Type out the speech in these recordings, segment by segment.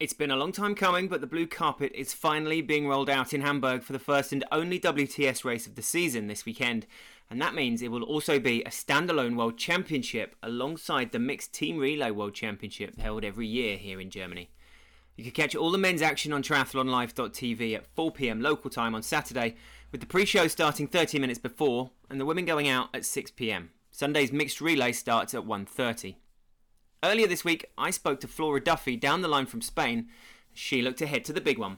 It's been a long time coming, but the blue carpet is finally being rolled out in Hamburg for the first and only WTS race of the season this weekend. And that means it will also be a standalone World Championship alongside the Mixed Team Relay World Championship held every year here in Germany. You can catch all the men's action on triathlonlive.tv at 4pm local time on Saturday, with the pre show starting 30 minutes before and the women going out at 6pm. Sunday's mixed relay starts at 1.30. Earlier this week, I spoke to Flora Duffy down the line from Spain. She looked ahead to the big one.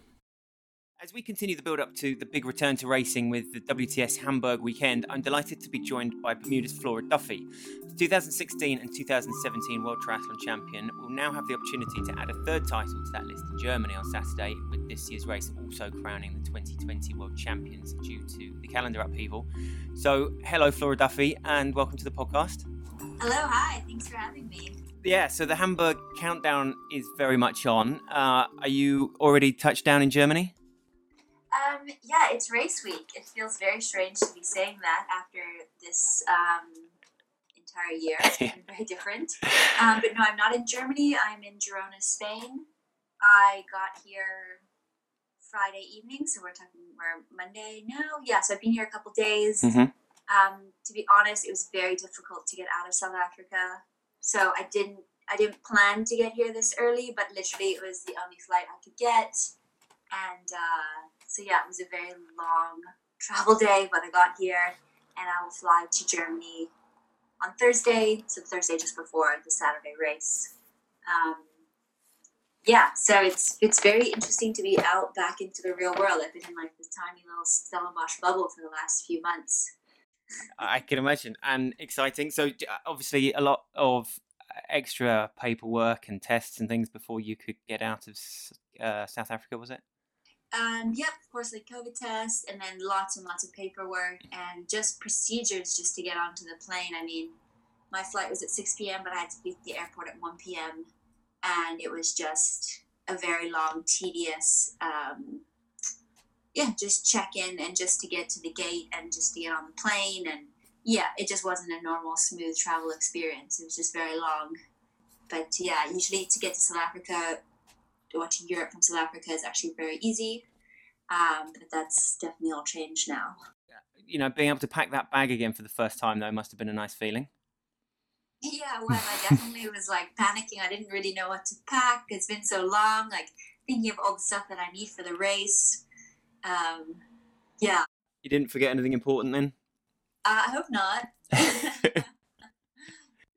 As we continue the build up to the big return to racing with the WTS Hamburg weekend, I'm delighted to be joined by Bermuda's Flora Duffy. The 2016 and 2017 World Triathlon Champion will now have the opportunity to add a third title to that list in Germany on Saturday, with this year's race also crowning the 2020 World Champions due to the calendar upheaval. So, hello, Flora Duffy, and welcome to the podcast. Hello, hi, thanks for having me yeah, so the Hamburg countdown is very much on. Uh, are you already touched down in Germany? Um, yeah, it's race week. It feels very strange to be saying that after this um, entire year. It's been very different. Um, but no, I'm not in Germany. I'm in Girona, Spain. I got here Friday evening, so we're talking we're Monday now. Yeah, so I've been here a couple days. Mm-hmm. Um, to be honest, it was very difficult to get out of South Africa. So I didn't I didn't plan to get here this early, but literally it was the only flight I could get. And uh, so yeah, it was a very long travel day, but I got here and I will fly to Germany on Thursday, so Thursday just before the Saturday race. Um, yeah, so it's it's very interesting to be out back into the real world. I've been in like this tiny little Stellenbosch bubble for the last few months. I can imagine, and exciting. So obviously, a lot of extra paperwork and tests and things before you could get out of uh, South Africa. Was it? Um, yep, of course, like COVID tests, and then lots and lots of paperwork and just procedures just to get onto the plane. I mean, my flight was at 6 p.m., but I had to be at the airport at 1 p.m., and it was just a very long, tedious um, yeah, just check in and just to get to the gate and just to get on the plane. And yeah, it just wasn't a normal, smooth travel experience. It was just very long. But yeah, usually to get to South Africa or to Europe from South Africa is actually very easy. Um, but that's definitely all changed now. You know, being able to pack that bag again for the first time, though, must have been a nice feeling. Yeah, well, I definitely was like panicking. I didn't really know what to pack. It's been so long, like thinking of all the stuff that I need for the race um, yeah. You didn't forget anything important then? Uh, I hope not.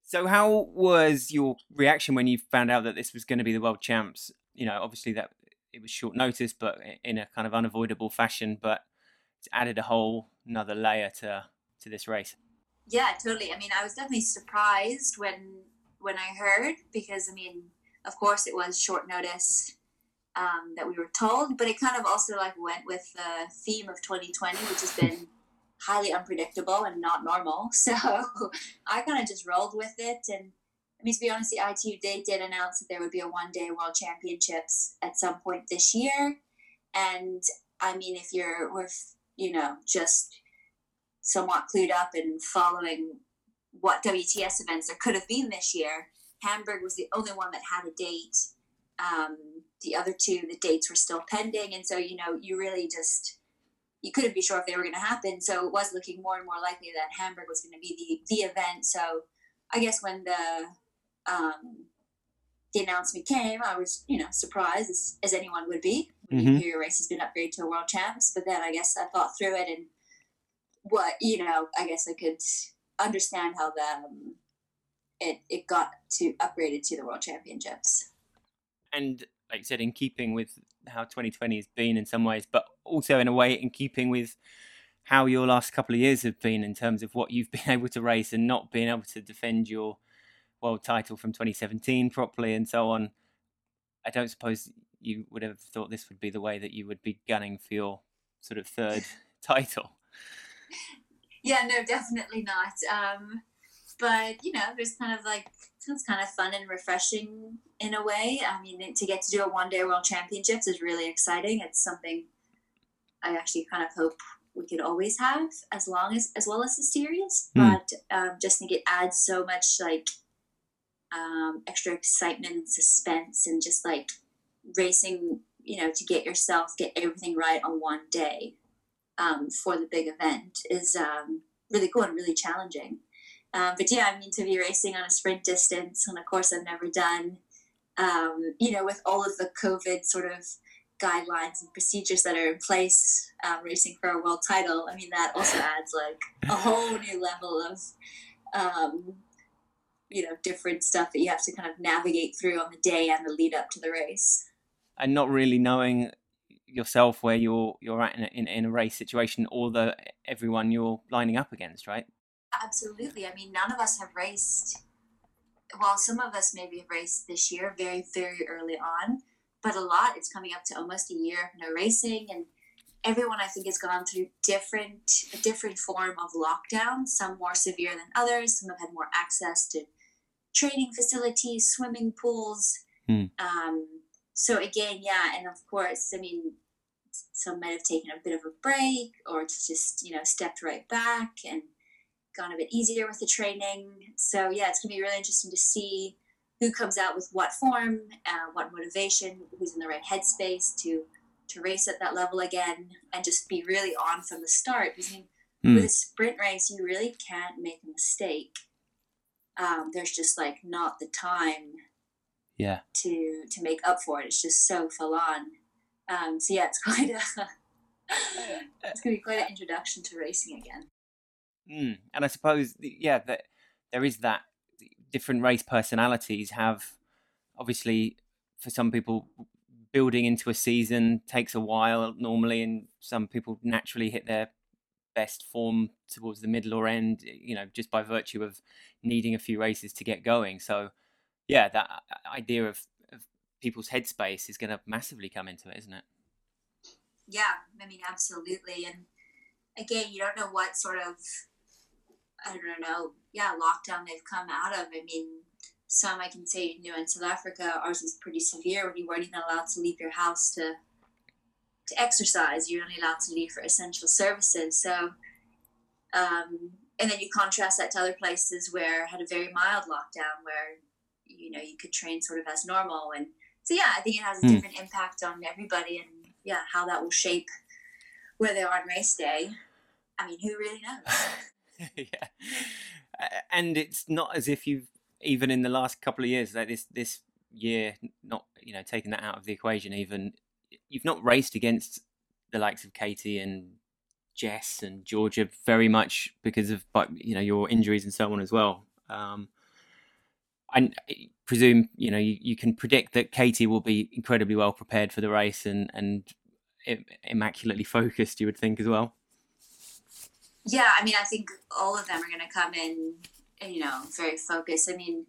so, how was your reaction when you found out that this was going to be the world champs? You know, obviously that it was short notice, but in a kind of unavoidable fashion. But it's added a whole another layer to to this race. Yeah, totally. I mean, I was definitely surprised when when I heard because I mean, of course, it was short notice um, that we were told, but it kind of also like went with the theme of 2020, which has been highly unpredictable and not normal. So I kind of just rolled with it. And I mean, to be honest, the ITU they did announce that there would be a one day world championships at some point this year. And I mean, if you're with, you know, just somewhat clued up and following what WTS events there could have been this year, Hamburg was the only one that had a date. Um, the other two, the dates were still pending. And so, you know, you really just, you couldn't be sure if they were going to happen. So it was looking more and more likely that Hamburg was going to be the, the event. So I guess when the, um, the announcement came, I was, you know, surprised as, as anyone would be mm-hmm. you hear your race has been upgraded to a world champs. But then I guess I thought through it and what, you know, I guess I could understand how the, um, it, it got to upgraded to the world championships. And like you said, in keeping with how 2020 has been in some ways, but also in a way in keeping with how your last couple of years have been in terms of what you've been able to race and not being able to defend your world title from 2017 properly and so on. I don't suppose you would have thought this would be the way that you would be gunning for your sort of third title. Yeah, no, definitely not. Um, but you know, there's kind of like it's kind of fun and refreshing in a way. I mean, to get to do a one day world championships is really exciting. It's something I actually kind of hope we could always have as long as as well as the series. Mm. But um, just think it adds so much like um, extra excitement and suspense and just like racing, you know, to get yourself get everything right on one day um, for the big event is um, really cool and really challenging. Um, but yeah, I mean, to be racing on a sprint distance on a course I've never done, um, you know, with all of the COVID sort of guidelines and procedures that are in place, um, racing for a world title, I mean, that also adds like a whole new level of, um, you know, different stuff that you have to kind of navigate through on the day and the lead up to the race. And not really knowing yourself where you're you're at in a, in, in a race situation or the everyone you're lining up against, right? Absolutely. I mean, none of us have raced. Well, some of us maybe have raced this year, very very early on, but a lot it's coming up to almost a year of no racing, and everyone I think has gone through different a different form of lockdown. Some more severe than others. Some have had more access to training facilities, swimming pools. Hmm. Um, so again, yeah, and of course, I mean, some might have taken a bit of a break or just you know stepped right back and gone a bit easier with the training. So yeah, it's gonna be really interesting to see who comes out with what form, uh, what motivation, who's in the right headspace to to race at that level again, and just be really on from the start. Because I mean, mm. with a sprint race, you really can't make a mistake. Um, there's just like not the time, yeah, to to make up for it. It's just so full on. Um, so yeah, it's quite a it's going to be quite an introduction to racing again. Mm. And I suppose, yeah, that there is that different race personalities have obviously for some people building into a season takes a while normally and some people naturally hit their best form towards the middle or end you know just by virtue of needing a few races to get going so yeah that idea of people's headspace is going to massively come into it, isn't it? Yeah, I mean, absolutely. And again, you don't know what sort of, I don't know, yeah, lockdown they've come out of. I mean, some I can say, you know, in South Africa, ours was pretty severe when you weren't even allowed to leave your house to to exercise. You're only allowed to leave for essential services. So, um, and then you contrast that to other places where had a very mild lockdown, where you know you could train sort of as normal and so yeah, I think it has a hmm. different mm. impact on everybody, and yeah, how that will shape where they are on race day. I mean, who really knows? yeah, and it's not as if you've even in the last couple of years, like this this year, not you know taking that out of the equation, even you've not raced against the likes of Katie and Jess and Georgia very much because of but you know your injuries and so on as well. Um, I presume you know you, you can predict that Katie will be incredibly well prepared for the race and and immaculately focused. You would think as well. Yeah, I mean, I think all of them are going to come in, you know, very focused. I mean,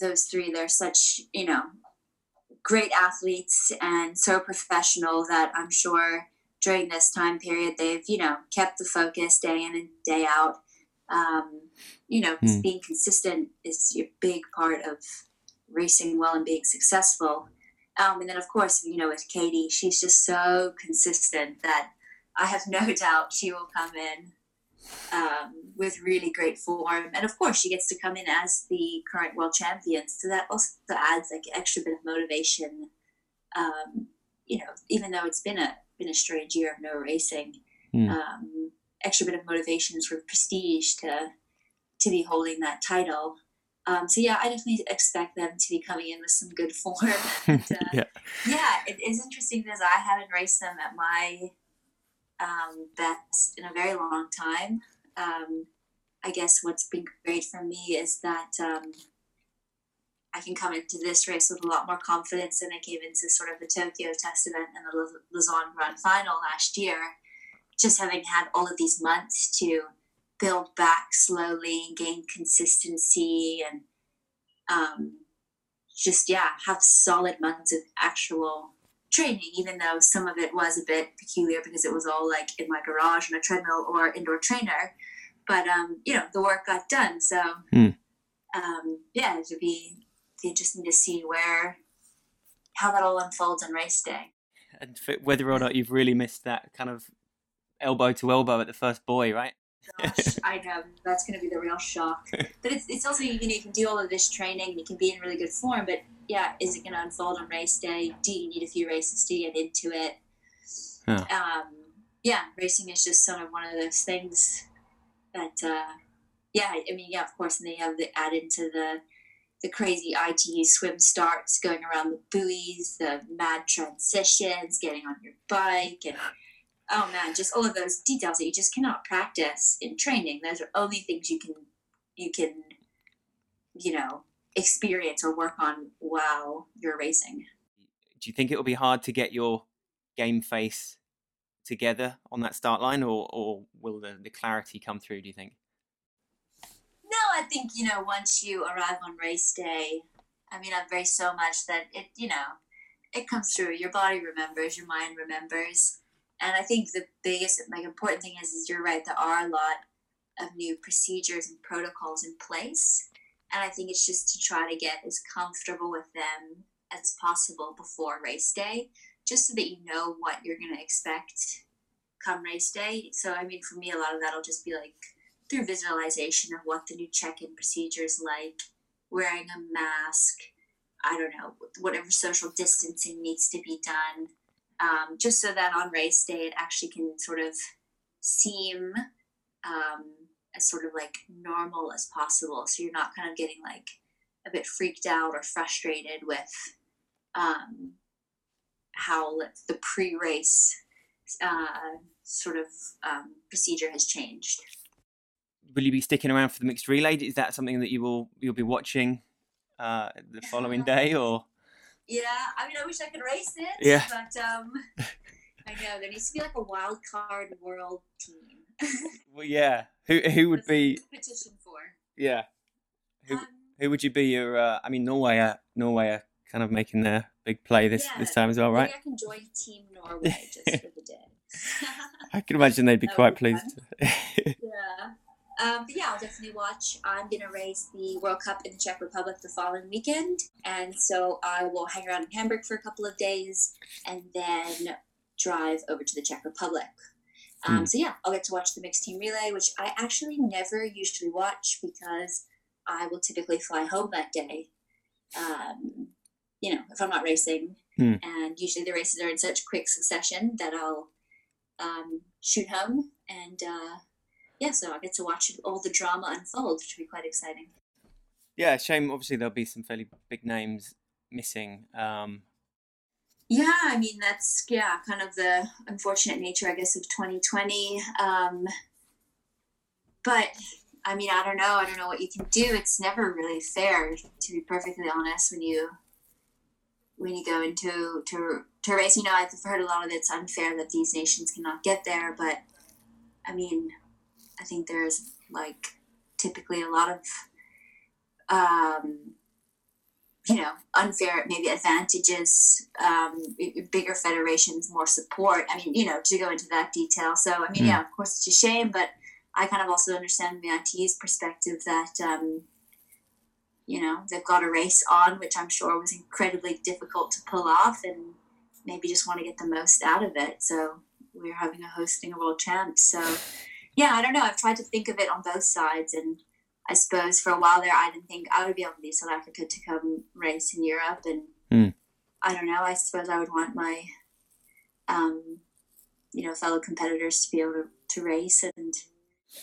those three, they're such, you know, great athletes and so professional that I'm sure during this time period they've, you know, kept the focus day in and day out. Um, you know, mm. being consistent is a big part of racing well and being successful. Um, and then, of course, you know, with Katie, she's just so consistent that I have no doubt she will come in um, with really great form. And of course, she gets to come in as the current world champion, so that also adds like an extra bit of motivation. Um, you know, even though it's been a been a strange year of no racing, mm. um, extra bit of motivation, sort of prestige to to be holding that title. Um, so yeah, I definitely expect them to be coming in with some good form. And, uh, yeah. yeah, it is interesting because I haven't raced them at my um, best in a very long time. Um, I guess what's been great for me is that um, I can come into this race with a lot more confidence than I came into sort of the Tokyo Test event and the Lausanne Grand Final last year. Just having had all of these months to build back slowly and gain consistency and um, just yeah have solid months of actual training even though some of it was a bit peculiar because it was all like in my garage on a treadmill or indoor trainer. But um, you know the work got done so mm. um, yeah it would be, be interesting to see where how that all unfolds on race day. And whether or not you've really missed that kind of elbow to elbow at the first buoy, right gosh, I know that's going to be the real shock. But it's, it's also you know you can do all of this training, and you can be in really good form, but yeah, is it going to unfold on race day? Do you need a few races to get into it? Huh. Um, yeah, racing is just sort of one of those things that, uh, yeah, I mean, yeah, of course, and they have the add into the the crazy ITU swim starts, going around the buoys, the mad transitions, getting on your bike, and oh man, just all of those details that you just cannot practice in training. Those are only things you can you can you know experience or work on while you're racing. Do you think it will be hard to get your game face together on that start line, or or will the, the clarity come through? Do you think? No, I think you know once you arrive on race day, I mean I've raced so much that it you know it comes through. Your body remembers, your mind remembers, and I think the biggest like important thing is is you're right. There are a lot of new procedures and protocols in place, and I think it's just to try to get as comfortable with them as possible before race day, just so that you know what you're going to expect come race day. So I mean, for me, a lot of that'll just be like through visualization of what the new check-in procedure is like, wearing a mask, I don't know, whatever social distancing needs to be done, um, just so that on race day it actually can sort of seem um, as sort of like normal as possible. So you're not kind of getting like a bit freaked out or frustrated with um, how the pre-race uh, sort of um, procedure has changed will you be sticking around for the mixed relay? Is that something that you will you'll be watching uh, the following day, or? Yeah, I mean, I wish I could race it. Yeah. But um, I know there needs to be like a wild card world team. well, yeah. Who who would be petition for? Yeah. Who Um, who would you be? Your uh, I mean, Norway are Norway are kind of making their big play this Yeah, this time as well, right? Maybe I can join Team Norway just for the day. I can imagine they'd be That quite pleased. yeah. Um, but yeah, I'll definitely watch. I'm going to race the World Cup in the Czech Republic the following weekend. And so I will hang around in Hamburg for a couple of days and then drive over to the Czech Republic. Um, Hmm. So yeah, I'll get to watch the mixed team relay, which I actually never usually watch because I will typically fly home that day. Um, you know, if I'm not racing. Hmm. And usually the races are in such quick succession that I'll um, shoot home and uh, yeah, so I get to watch all the drama unfold, which will be quite exciting. yeah, shame. Obviously, there'll be some fairly big names missing. Um, Yeah, I mean that's yeah, kind of the unfortunate nature, I guess, of 2020. Um, but I mean, I don't know. I don't know what you can do. It's never really fair, to be perfectly honest. When you when you go into to to race, you know, I've heard a lot of it's unfair that these nations cannot get there. But I mean, I think there's like typically a lot of um, you know, unfair maybe advantages, um, bigger federations, more support. I mean, you know, to go into that detail. So, I mean, Mm. yeah, of course, it's a shame, but I kind of also understand the ITU's perspective that, um, you know, they've got a race on, which I'm sure was incredibly difficult to pull off, and maybe just want to get the most out of it. So, we're having a hosting a world champ. So, yeah, I don't know. I've tried to think of it on both sides, and I suppose for a while there, I didn't think I would be able to leave South Africa to come race in Europe, and Hmm. I don't know. I suppose I would want my, um, you know, fellow competitors to be able to, to race, and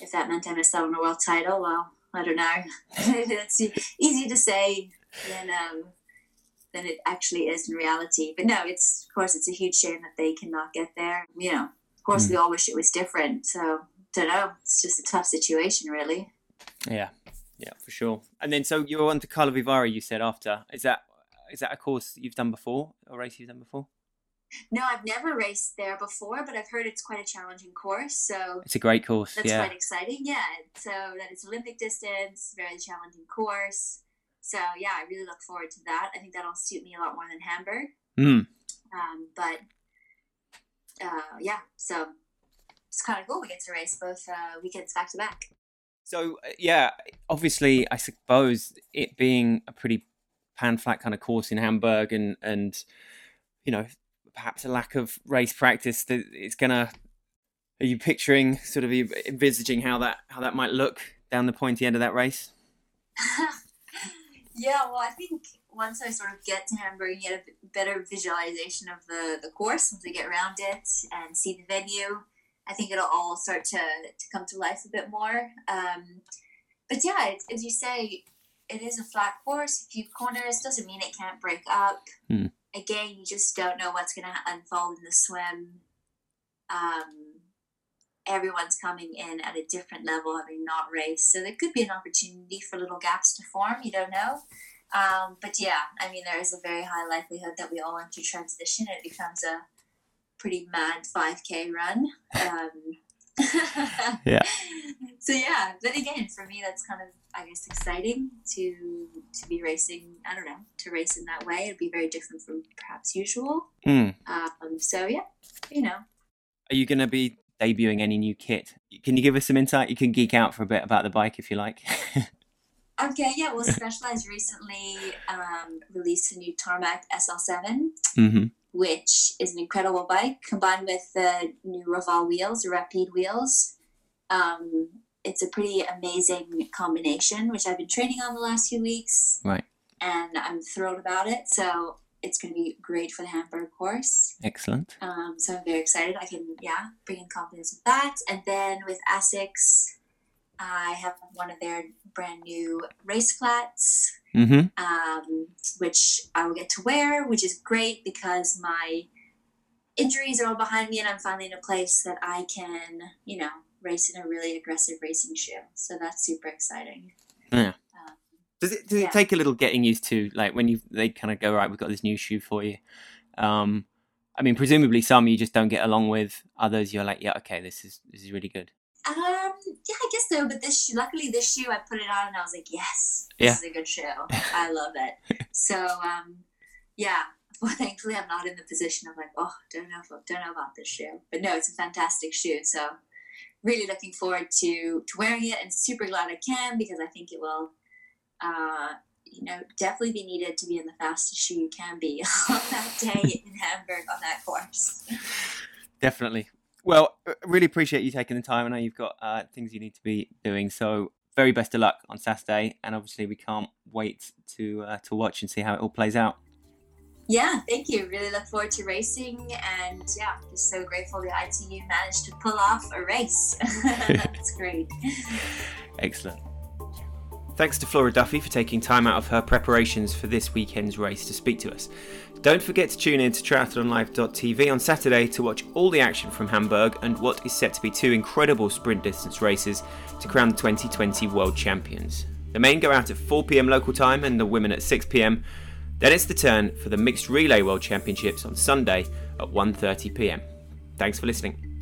if that meant I missed out on a world title, well, I don't know. it's easy to say than um, than it actually is in reality. But no, it's of course it's a huge shame that they cannot get there. You know, of course Hmm. we all wish it was different. So don't know. It's just a tough situation, really. yeah, yeah, for sure. And then, so you're on to Karlovy Vary. You said after is that is that a course you've done before, a race you've done before? No, I've never raced there before, but I've heard it's quite a challenging course. So It's a great course. that's yeah, quite exciting. Yeah. So that it's Olympic distance, very challenging course. So yeah, I really look forward to that. I think that'll suit me a lot more than Hamburg. Mm. Um, but uh, yeah, so it's kind of cool. We get to race both uh, weekends back to back. So uh, yeah, obviously, I suppose it being a pretty pan flat kind of course in Hamburg, and and you know perhaps a lack of race practice, that it's gonna Are you picturing, sort of envisaging how that how that might look down the pointy end of that race? yeah, well, I think once I sort of get to Hamburg and get a better visualization of the, the course, once I get around it and see the venue, I think it'll all start to, to come to life a bit more. Um, but yeah, as you say, it is a flat course. A few corners doesn't mean it can't break up. Hmm. Again, you just don't know what's going to unfold in the swim. Um, everyone's coming in at a different level, having not raced, so there could be an opportunity for little gaps to form. You don't know. Um, but yeah, I mean, there is a very high likelihood that we all enter transition. It becomes a pretty mad 5K run. Um, yeah. So yeah, but again, for me, that's kind of I guess exciting to to be racing. I don't know to race in that way. It'd be very different from perhaps usual. Mm. Um, so yeah, you know. Are you going to be debuting any new kit? Can you give us some insight? You can geek out for a bit about the bike if you like. okay, yeah. Well, Specialized recently um, released a new Tarmac SL7. Mm-hmm which is an incredible bike combined with the new Roval wheels, the Rapide wheels. Um, it's a pretty amazing combination, which I've been training on the last few weeks. Right. And I'm thrilled about it. So it's going to be great for the Hamburg course. Excellent. Um, so I'm very excited. I can, yeah, bring in confidence with that. And then with Asics, I have one of their brand new race flats mm-hmm. um, which I will get to wear, which is great because my injuries are all behind me and I'm finally in a place that I can, you know, race in a really aggressive racing shoe. So that's super exciting. Yeah. Um, does it does yeah. it take a little getting used to, like when you they kind of go right, we've got this new shoe for you. Um, I mean, presumably some you just don't get along with. Others you're like, yeah, okay, this is this is really good. Um, yeah, I guess so. But this shoe, luckily, this shoe, I put it on and I was like, yes, this yeah. is a good shoe. I love it. so, um, yeah. Well, thankfully, I'm not in the position of like, oh, don't know, if, don't know about this shoe. But no, it's a fantastic shoe. So, really looking forward to to wearing it, and super glad I can because I think it will, uh, you know, definitely be needed to be in the fastest shoe you can be on that day in Hamburg on that course. Definitely. Well, uh, really appreciate you taking the time. I know you've got uh, things you need to be doing, so very best of luck on Saturday. And obviously, we can't wait to uh, to watch and see how it all plays out. Yeah, thank you. Really look forward to racing, and yeah, just so grateful the ITU managed to pull off a race. That's great. Excellent. Thanks to Flora Duffy for taking time out of her preparations for this weekend's race to speak to us. Don't forget to tune in to triathlonlive.tv on Saturday to watch all the action from Hamburg and what is set to be two incredible sprint distance races to crown the 2020 World Champions. The men go out at 4pm local time and the women at 6pm. Then it's the turn for the Mixed Relay World Championships on Sunday at 1.30pm. Thanks for listening.